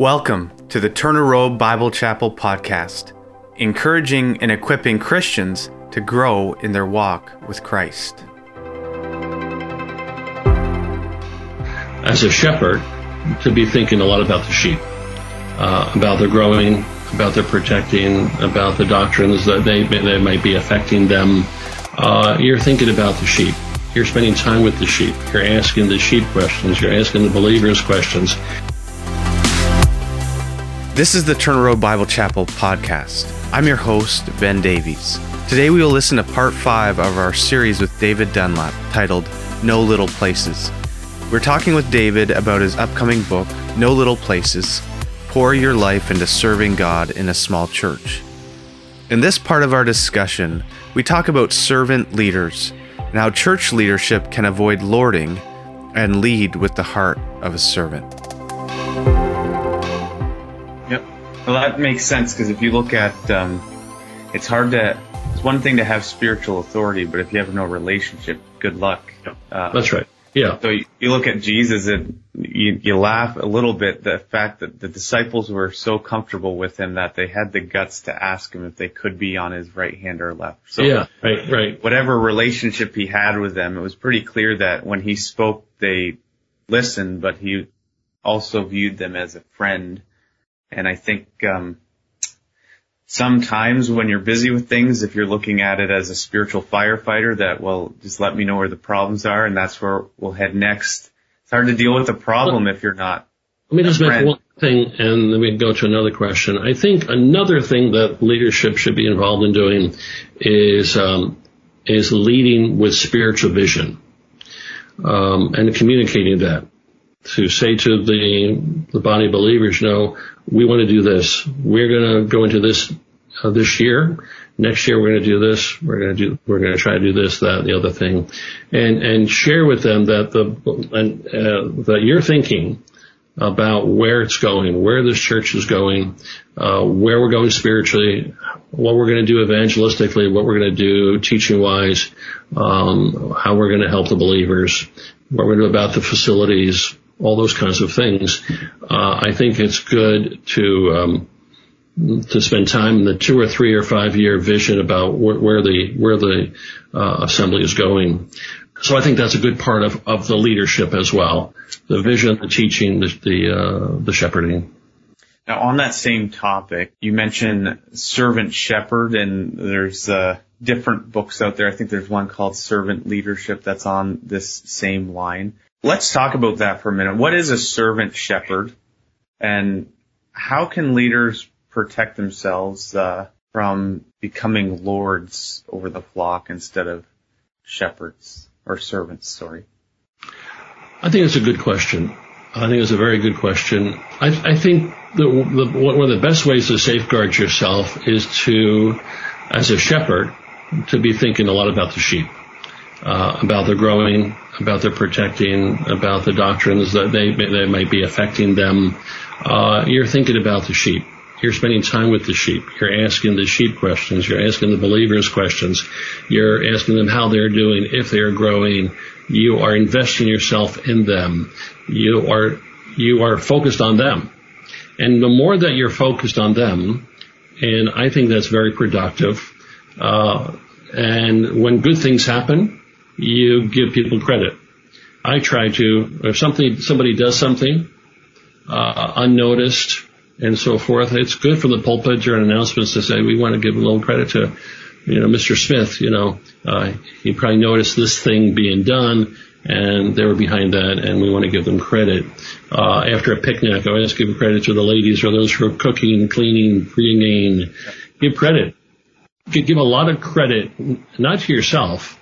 Welcome to the Turner Road Bible Chapel podcast, encouraging and equipping Christians to grow in their walk with Christ. As a shepherd, to be thinking a lot about the sheep, uh, about their growing, about their protecting, about the doctrines that they that might be affecting them. Uh, you're thinking about the sheep. You're spending time with the sheep. You're asking the sheep questions. You're asking the believers questions. This is the Turner Road Bible Chapel podcast. I'm your host, Ben Davies. Today we will listen to part five of our series with David Dunlap titled No Little Places. We're talking with David about his upcoming book, No Little Places Pour Your Life into Serving God in a Small Church. In this part of our discussion, we talk about servant leaders and how church leadership can avoid lording and lead with the heart of a servant. Well, that makes sense because if you look at, um, it's hard to, it's one thing to have spiritual authority, but if you have no relationship, good luck. Uh, That's right. Yeah. So you, you look at Jesus and you, you laugh a little bit the fact that the disciples were so comfortable with him that they had the guts to ask him if they could be on his right hand or left. So yeah, right, right. Whatever relationship he had with them, it was pretty clear that when he spoke, they listened, but he also viewed them as a friend. And I think, um, sometimes when you're busy with things, if you're looking at it as a spiritual firefighter, that well, just let me know where the problems are, and that's where we'll head next. It's hard to deal with the problem if you're not. Let me just make one thing, and then we can go to another question. I think another thing that leadership should be involved in doing is um, is leading with spiritual vision um, and communicating that to say to the the body believers, know, we want to do this. We're going to go into this uh, this year. Next year we're going to do this. We're going to do. We're going to try to do this, that, the other thing, and and share with them that the and uh, that you're thinking about where it's going, where this church is going, uh, where we're going spiritually, what we're going to do evangelistically, what we're going to do teaching wise, um, how we're going to help the believers, what we're going to do about the facilities, all those kinds of things. Uh, I think it's good to um, to spend time in the two or three or five year vision about wh- where the where the uh, assembly is going. So I think that's a good part of, of the leadership as well. The vision, the teaching, the the, uh, the shepherding. Now on that same topic, you mentioned servant shepherd and there's uh, different books out there. I think there's one called servant leadership that's on this same line. Let's talk about that for a minute. What is a servant shepherd, and how can leaders protect themselves uh, from becoming lords over the flock instead of shepherds or servants? Sorry. I think it's a good question. I think it's a very good question. I, I think the, the, one of the best ways to safeguard yourself is to, as a shepherd, to be thinking a lot about the sheep uh, about their growing, about their protecting, about the doctrines that they that might be affecting them. Uh, you're thinking about the sheep. You're spending time with the sheep. You're asking the sheep questions. You're asking the believers questions. You're asking them how they're doing, if they're growing. You are investing yourself in them. You are you are focused on them. And the more that you're focused on them, and I think that's very productive. Uh, and when good things happen, you give people credit. I try to, if something, somebody does something, uh, unnoticed and so forth, it's good for the pulpit during announcements to say we want to give a little credit to, you know, Mr. Smith, you know, uh, he probably noticed this thing being done and they were behind that and we want to give them credit. Uh, after a picnic, I always give credit to the ladies or those who are cooking, cleaning, bringing, give credit. Give a lot of credit, not to yourself,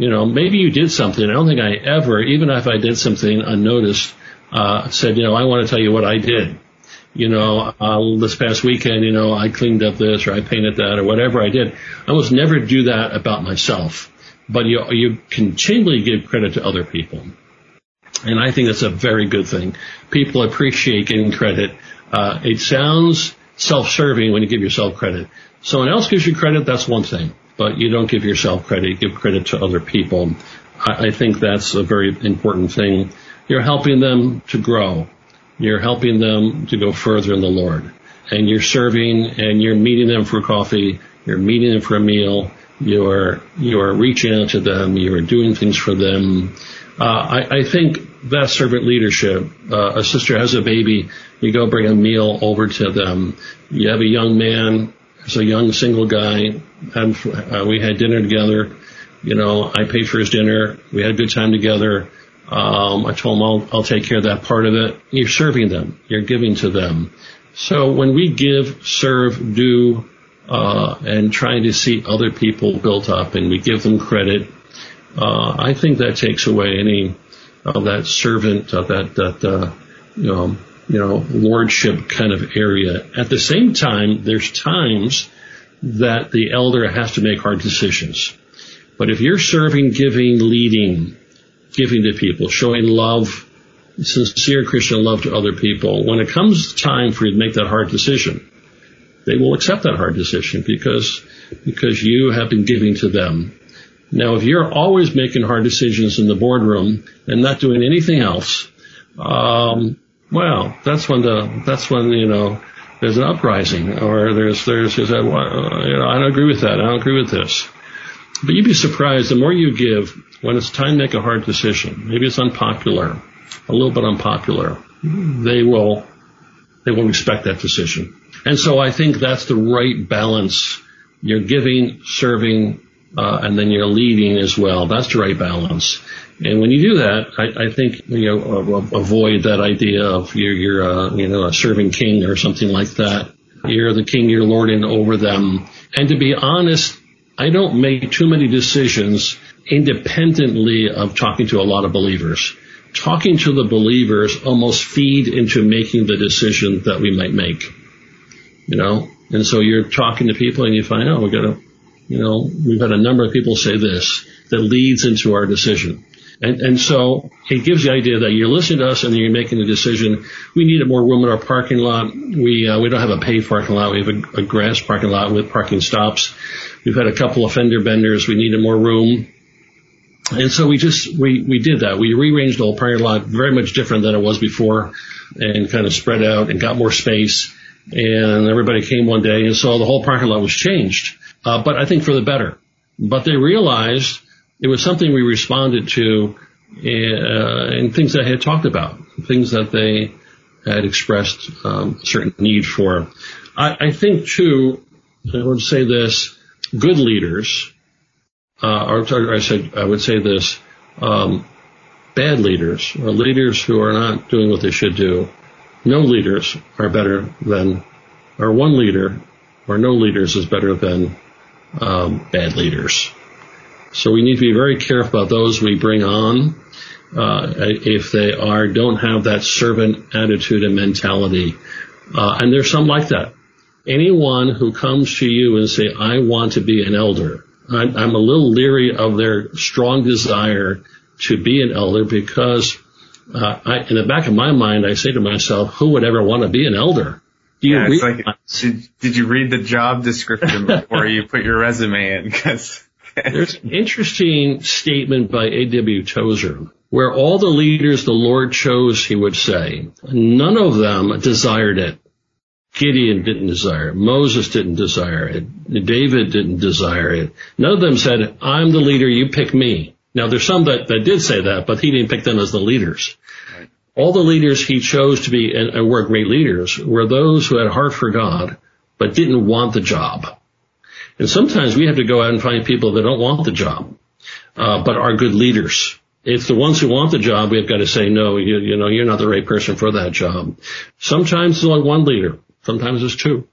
you know, maybe you did something. I don't think I ever, even if I did something unnoticed, uh, said, you know, I want to tell you what I did. You know, uh, this past weekend, you know, I cleaned up this or I painted that or whatever I did. I almost never do that about myself, but you, you continually give credit to other people. And I think that's a very good thing. People appreciate getting credit. Uh, it sounds self-serving when you give yourself credit. Someone else gives you credit, that's one thing but you don't give yourself credit, you give credit to other people. I, I think that's a very important thing. You're helping them to grow. you're helping them to go further in the Lord. And you're serving and you're meeting them for coffee, you're meeting them for a meal, you're, you're reaching out to them, you're doing things for them. Uh, I, I think that servant leadership. Uh, a sister has a baby, you go bring a meal over to them. You have a young man, as a young single guy, uh, we had dinner together. You know, I paid for his dinner. We had a good time together. Um, I told him I'll, I'll take care of that part of it. You're serving them. You're giving to them. So when we give, serve, do, uh, and trying to see other people built up and we give them credit, uh, I think that takes away any of that servant, of that, that, uh, you know, you know, lordship kind of area. At the same time, there's times that the elder has to make hard decisions. But if you're serving, giving, leading, giving to people, showing love, sincere Christian love to other people, when it comes time for you to make that hard decision, they will accept that hard decision because, because you have been giving to them. Now, if you're always making hard decisions in the boardroom and not doing anything else, um, well, that's when the that's when you know there's an uprising or there's there's, you know I don't agree with that. I don't agree with this. But you'd be surprised the more you give when it's time to make a hard decision. Maybe it's unpopular, a little bit unpopular. They will they will respect that decision. And so I think that's the right balance. You're giving, serving, uh, and then you're leading as well. That's the right balance. And when you do that, I, I think you know avoid that idea of you're, you're a, you know a serving king or something like that. You're the king, you're lording over them. And to be honest, I don't make too many decisions independently of talking to a lot of believers. Talking to the believers almost feed into making the decision that we might make. You know, and so you're talking to people and you find, oh, we got to you know, we've had a number of people say this that leads into our decision. And, and so it gives the idea that you're listening to us and you're making a decision. We need more room in our parking lot. We, uh, we don't have a paved parking lot. We have a, a grass parking lot with parking stops. We've had a couple of fender benders. We needed more room. And so we just, we, we did that. We rearranged the whole parking lot very much different than it was before and kind of spread out and got more space. And everybody came one day and saw the whole parking lot was changed uh, but I think for the better. But they realized it was something we responded to uh, in things that I had talked about, things that they had expressed um, certain need for. I, I think too, I would say this: good leaders, uh, or, I said I would say this: um, bad leaders, or leaders who are not doing what they should do. No leaders are better than, or one leader or no leaders is better than um, bad leaders. So we need to be very careful about those we bring on. Uh, if they are don't have that servant attitude and mentality, uh, and there's some like that. Anyone who comes to you and say, "I want to be an elder," I'm, I'm a little leery of their strong desire to be an elder because uh, I, in the back of my mind, I say to myself, "Who would ever want to be an elder?" Yeah, it's like, did, did you read the job description before you put your resume in? Because there's an interesting statement by A.W. Tozer where all the leaders the Lord chose, he would say, none of them desired it. Gideon didn't desire it. Moses didn't desire it. David didn't desire it. None of them said, I'm the leader, you pick me. Now there's some that, that did say that, but he didn't pick them as the leaders all the leaders he chose to be and, were great leaders were those who had a heart for God, but didn't want the job. And sometimes we have to go out and find people that don't want the job, uh, but are good leaders. It's the ones who want the job, we've got to say, no, you, you know, you're not the right person for that job. Sometimes it's only one leader. Sometimes it's two.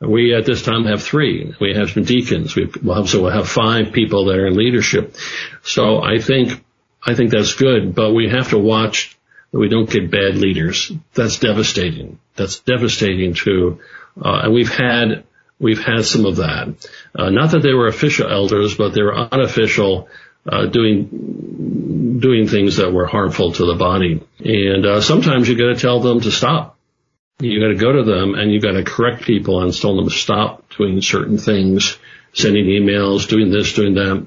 We at this time have three. We have some deacons. We have, so we'll have five people that are in leadership. So I think, I think that's good, but we have to watch we don't get bad leaders. That's devastating. That's devastating too. Uh, and we've had we've had some of that. Uh, not that they were official elders, but they were unofficial, uh, doing doing things that were harmful to the body. And uh, sometimes you got to tell them to stop. You got to go to them and you got to correct people and tell them to stop doing certain things, sending emails, doing this, doing that.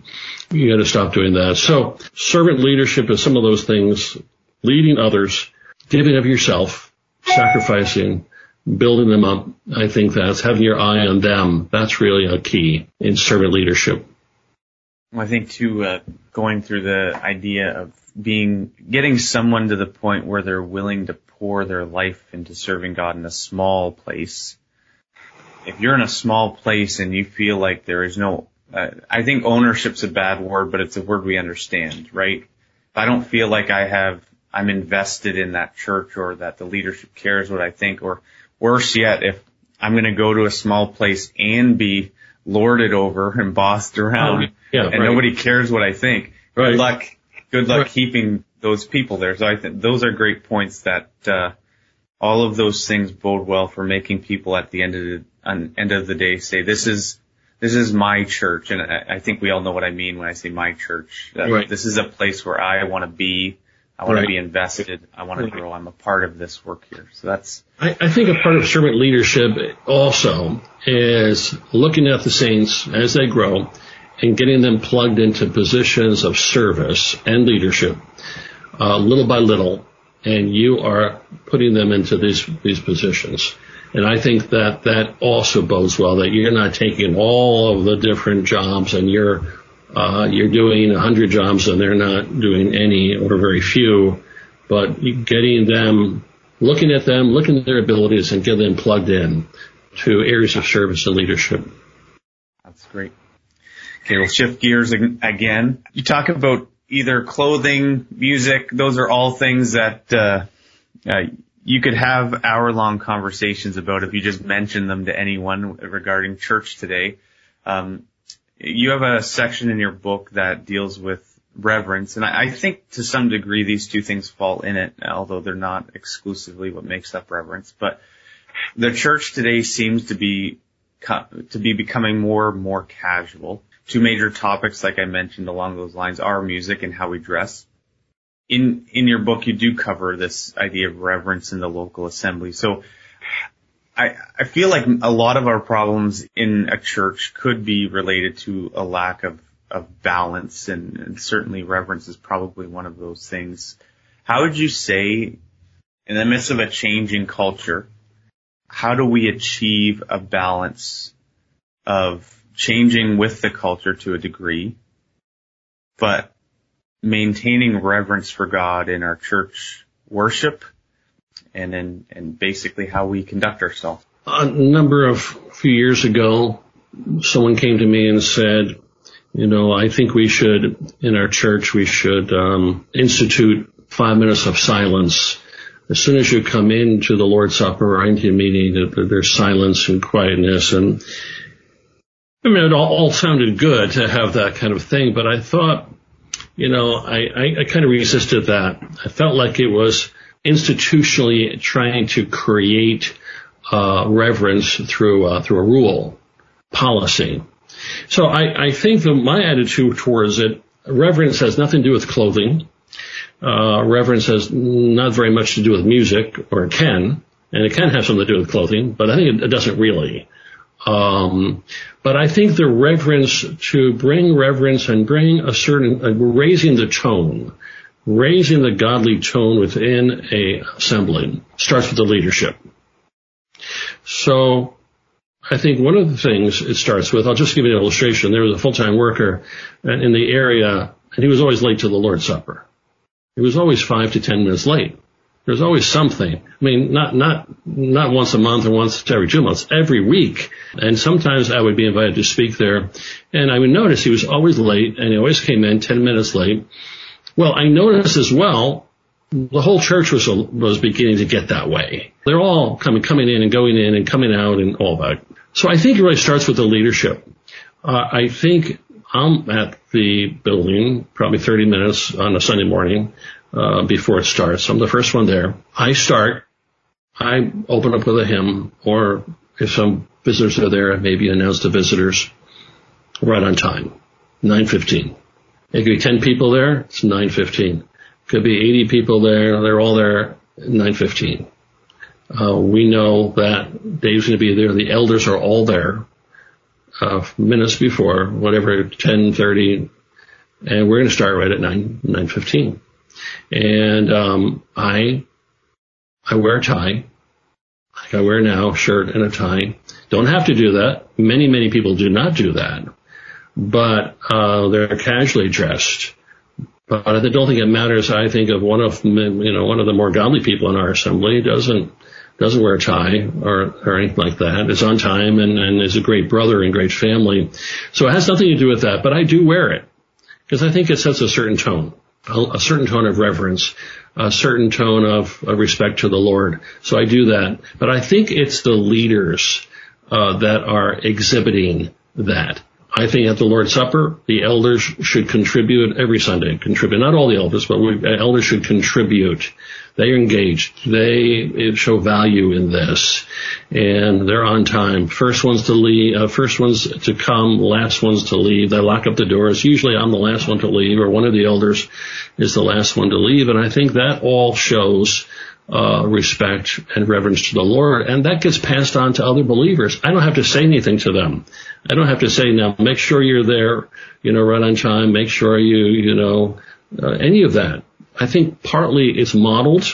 You got to stop doing that. So servant leadership is some of those things leading others, giving of yourself, sacrificing, building them up. I think that's having your eye on them. That's really a key in servant leadership. I think too, uh, going through the idea of being, getting someone to the point where they're willing to pour their life into serving God in a small place. If you're in a small place and you feel like there is no, uh, I think ownership's a bad word, but it's a word we understand, right? If I don't feel like I have, I'm invested in that church or that the leadership cares what I think, or worse yet, if I'm going to go to a small place and be lorded over and bossed around, oh, yeah, and right. nobody cares what I think. Right. Good luck. Good luck right. keeping those people there. So I think those are great points that uh, all of those things bode well for making people at the end of the end of the day say this is this is my church, and I, I think we all know what I mean when I say my church. right. This is a place where I want to be. I want right. to be invested. I want to grow. I'm a part of this work here. So that's. I, I think a part of servant leadership also is looking at the saints as they grow and getting them plugged into positions of service and leadership, uh, little by little, and you are putting them into these these positions. And I think that that also bodes well that you're not taking all of the different jobs and you're uh, you're doing hundred jobs and they're not doing any or very few, but getting them, looking at them, looking at their abilities and getting them plugged in to areas of service and leadership. That's great. Okay, we'll shift gears again. You talk about either clothing, music, those are all things that uh, uh, you could have hour long conversations about if you just mention them to anyone regarding church today. Um, you have a section in your book that deals with reverence, and I, I think to some degree these two things fall in it, although they're not exclusively what makes up reverence. But the church today seems to be to be becoming more and more casual. Two major topics, like I mentioned along those lines, are music and how we dress in in your book you do cover this idea of reverence in the local assembly. So I I feel like a lot of our problems in a church could be related to a lack of of balance and, and certainly reverence is probably one of those things. How would you say in the midst of a changing culture, how do we achieve a balance of changing with the culture to a degree, but maintaining reverence for God in our church worship and in, and basically how we conduct ourselves. A number of few years ago, someone came to me and said, you know, I think we should, in our church, we should um, institute five minutes of silence. As soon as you come into the Lord's Supper or into a meeting, there's silence and quietness. And I mean, it all, all sounded good to have that kind of thing, but I thought, you know, I, I, I kind of resisted that. I felt like it was institutionally trying to create uh, reverence through uh, through a rule policy. So I, I think that my attitude towards it, reverence has nothing to do with clothing. Uh, reverence has not very much to do with music, or it can, and it can have something to do with clothing, but I think it, it doesn't really. Um, but I think the reverence to bring reverence and bring a certain uh, raising the tone, raising the godly tone within a assembly starts with the leadership. So I think one of the things it starts with, I'll just give you an illustration. There was a full-time worker in the area and he was always late to the Lord's Supper. He was always five to ten minutes late. There's always something. I mean, not, not, not once a month or once every two months, every week. And sometimes I would be invited to speak there and I would notice he was always late and he always came in 10 minutes late. Well, I noticed as well, the whole church was, was beginning to get that way. They're all coming, coming in and going in and coming out and all that. So I think it really starts with the leadership. Uh, I think I'm at the building probably 30 minutes on a Sunday morning uh, before it starts. I'm the first one there. I start. I open up with a hymn, or if some visitors are there, I maybe announce the visitors right on time, 9:15. It could be 10 people there. It's 9:15. Could be 80 people there. They're all there. 9:15. Uh, we know that Dave's going to be there. The elders are all there uh, minutes before, whatever, 10:30, and we're going to start right at 9 9:15. And um, I I wear a tie, like I wear now, shirt and a tie. Don't have to do that. Many, many people do not do that, but uh, they're casually dressed. But I don't think it matters. I think of one of you know one of the more godly people in our assembly doesn't doesn't wear a tie or, or anything like that. Is on time and, and is a great brother and great family. So it has nothing to do with that. But I do wear it because I think it sets a certain tone, a, a certain tone of reverence, a certain tone of, of, respect to the Lord. So I do that. But I think it's the leaders uh, that are exhibiting that. I think at the Lord's Supper, the elders should contribute every Sunday. Contribute, not all the elders, but we, elders should contribute they're engaged. They show value in this, and they're on time. First ones to leave, uh, first ones to come, last ones to leave. They lock up the doors. Usually, I'm the last one to leave, or one of the elders is the last one to leave. And I think that all shows uh, respect and reverence to the Lord, and that gets passed on to other believers. I don't have to say anything to them. I don't have to say now. Make sure you're there, you know, right on time. Make sure you, you know, uh, any of that. I think partly it's modeled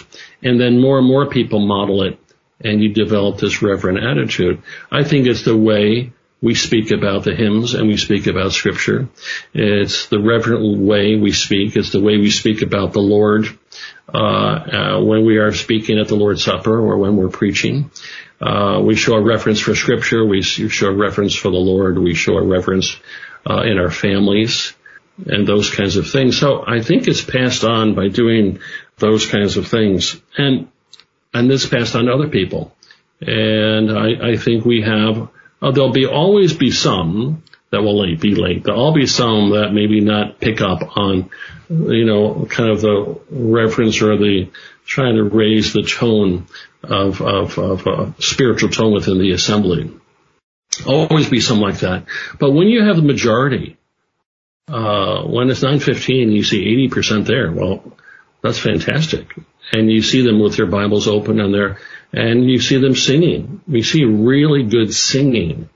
and then more and more people model it and you develop this reverent attitude. I think it's the way we speak about the hymns and we speak about scripture. It's the reverent way we speak. It's the way we speak about the Lord, uh, uh, when we are speaking at the Lord's Supper or when we're preaching. Uh, we show a reference for scripture. We show a reference for the Lord. We show a reference, uh, in our families and those kinds of things. So I think it's passed on by doing those kinds of things. And, and this passed on to other people. And I, I think we have, uh, there'll be always be some that will be late. There'll all be some that maybe not pick up on, you know, kind of the reference or the trying to raise the tone of, of, of spiritual tone within the assembly. Always be some like that. But when you have the majority uh, when it's 9:15, you see 80% there. Well, that's fantastic. And you see them with their Bibles open and their, and you see them singing. We see really good singing.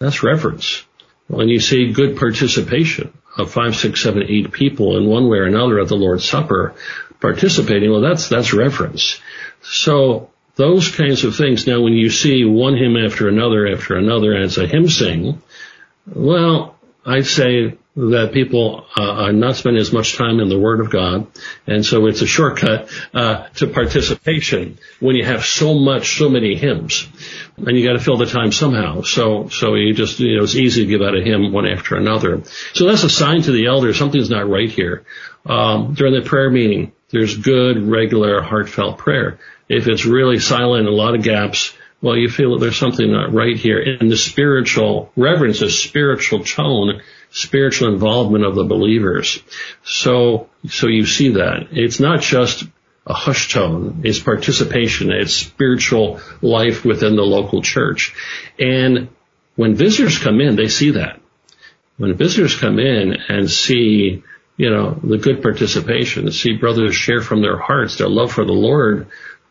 That's reverence. When you see good participation of five, six, seven, eight people in one way or another at the Lord's Supper participating, well, that's, that's reverence. So those kinds of things. Now, when you see one hymn after another after another as a hymn sing, well, I'd say that people uh, are not spending as much time in the Word of God, and so it's a shortcut uh, to participation when you have so much, so many hymns, and you got to fill the time somehow. So, so you just, you know, it's easy to give out a hymn one after another. So that's a sign to the elders something's not right here. Um, during the prayer meeting, there's good, regular, heartfelt prayer. If it's really silent, a lot of gaps, well, you feel that there's something not right here. And the spiritual reverence, the spiritual tone spiritual involvement of the believers. So, so you see that. It's not just a hush tone. It's participation. It's spiritual life within the local church. And when visitors come in, they see that. When visitors come in and see, you know, the good participation, see brothers share from their hearts their love for the Lord,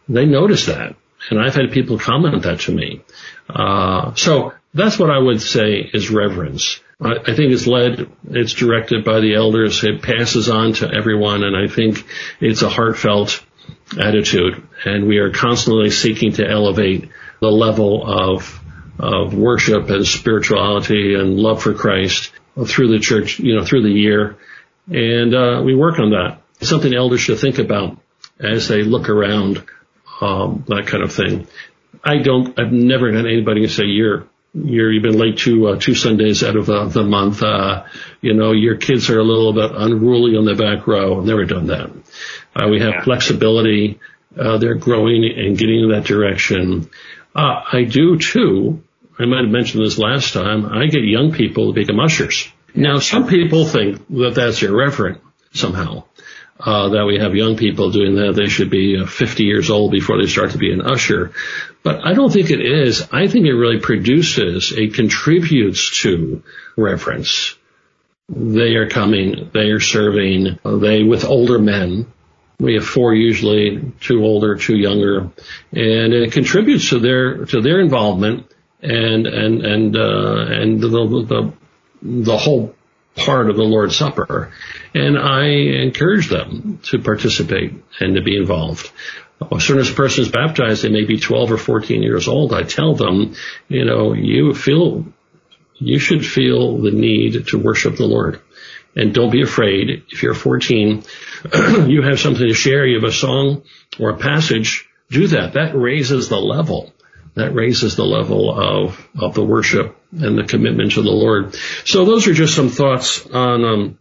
they notice that. And I've had people comment that to me. Uh, so that's what I would say is reverence. I, I think it's led, it's directed by the elders. It passes on to everyone, and I think it's a heartfelt attitude. And we are constantly seeking to elevate the level of of worship and spirituality and love for Christ through the church, you know, through the year. And uh, we work on that. It's something elders should think about as they look around um, that kind of thing. I don't. I've never had anybody say you're you're you've been late two uh, two Sundays out of uh, the month. Uh, you know your kids are a little bit unruly on the back row. I've never done that. Uh, we have yeah. flexibility. Uh, they're growing and getting in that direction. Uh, I do too. I might have mentioned this last time. I get young people to become ushers. Now, some people think that that's irreverent somehow uh, that we have young people doing that. They should be uh, 50 years old before they start to be an usher. But I don't think it is. I think it really produces, it contributes to reverence. They are coming, they are serving, they with older men. We have four usually, two older, two younger, and it contributes to their to their involvement and and and uh, and the, the the whole part of the Lord's Supper. And I encourage them to participate and to be involved. As soon as a person is baptized, they may be 12 or 14 years old. I tell them, you know, you feel, you should feel the need to worship the Lord. And don't be afraid. If you're 14, you have something to share, you have a song or a passage, do that. That raises the level. That raises the level of, of the worship and the commitment to the Lord. So those are just some thoughts on, um,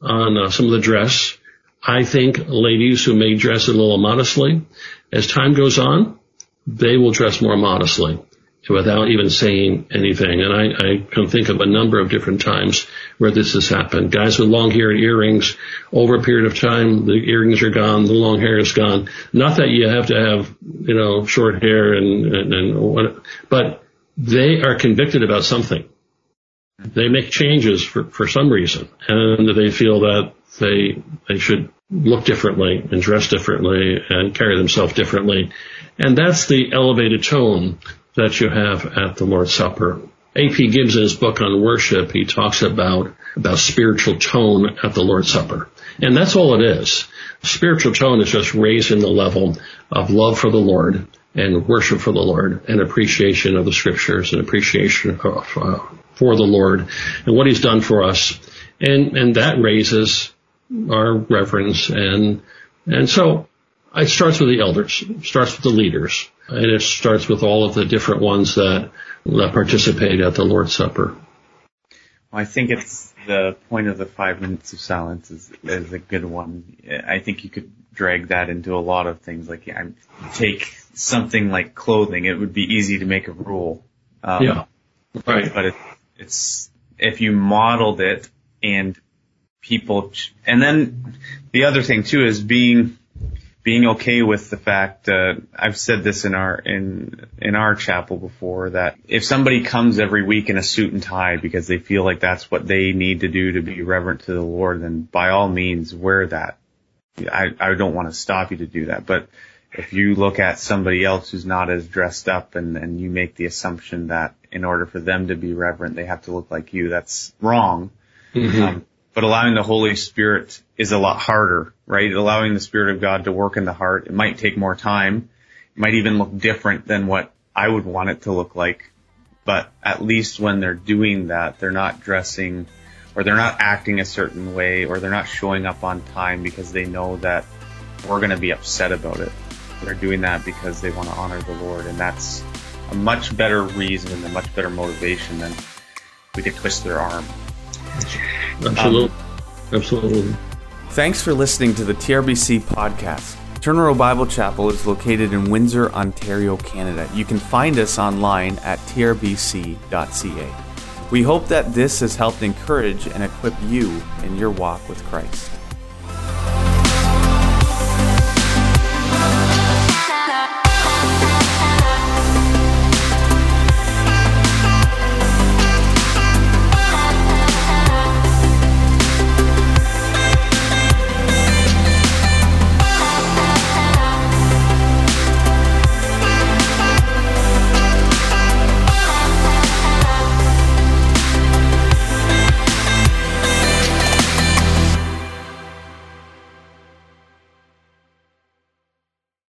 on uh, some of the dress. I think ladies who may dress a little modestly, as time goes on, they will dress more modestly without even saying anything. And I, I, can think of a number of different times where this has happened. Guys with long hair and earrings, over a period of time, the earrings are gone, the long hair is gone. Not that you have to have, you know, short hair and, and, and what, but they are convicted about something. They make changes for, for some reason and they feel that they, they should look differently and dress differently and carry themselves differently. And that's the elevated tone that you have at the Lord's Supper. A.P. Gibbs in his book on worship, he talks about, about spiritual tone at the Lord's Supper. And that's all it is. Spiritual tone is just raising the level of love for the Lord and worship for the Lord and appreciation of the scriptures and appreciation of, uh, for the Lord and what he's done for us. And, and that raises our reverence and, and so it starts with the elders, starts with the leaders, and it starts with all of the different ones that, that participate at the Lord's Supper. Well, I think it's the point of the five minutes of silence is, is a good one. I think you could drag that into a lot of things. Like, take something like clothing. It would be easy to make a rule. Um, yeah. Right. But it, it's, if you modeled it and people, and then the other thing too is being, being okay with the fact uh, I've said this in our in in our chapel before that if somebody comes every week in a suit and tie because they feel like that's what they need to do to be reverent to the Lord, then by all means wear that. I I don't want to stop you to do that, but if you look at somebody else who's not as dressed up and and you make the assumption that in order for them to be reverent they have to look like you, that's wrong. Mm-hmm. Um, but allowing the Holy Spirit is a lot harder, right? Allowing the Spirit of God to work in the heart. It might take more time. It might even look different than what I would want it to look like. But at least when they're doing that, they're not dressing or they're not acting a certain way or they're not showing up on time because they know that we're going to be upset about it. They're doing that because they want to honor the Lord. And that's a much better reason and a much better motivation than we could twist their arm. Absolutely. Absolutely. Thanks for listening to the TRBC podcast. Turner Bible Chapel is located in Windsor, Ontario, Canada. You can find us online at trbc.ca. We hope that this has helped encourage and equip you in your walk with Christ.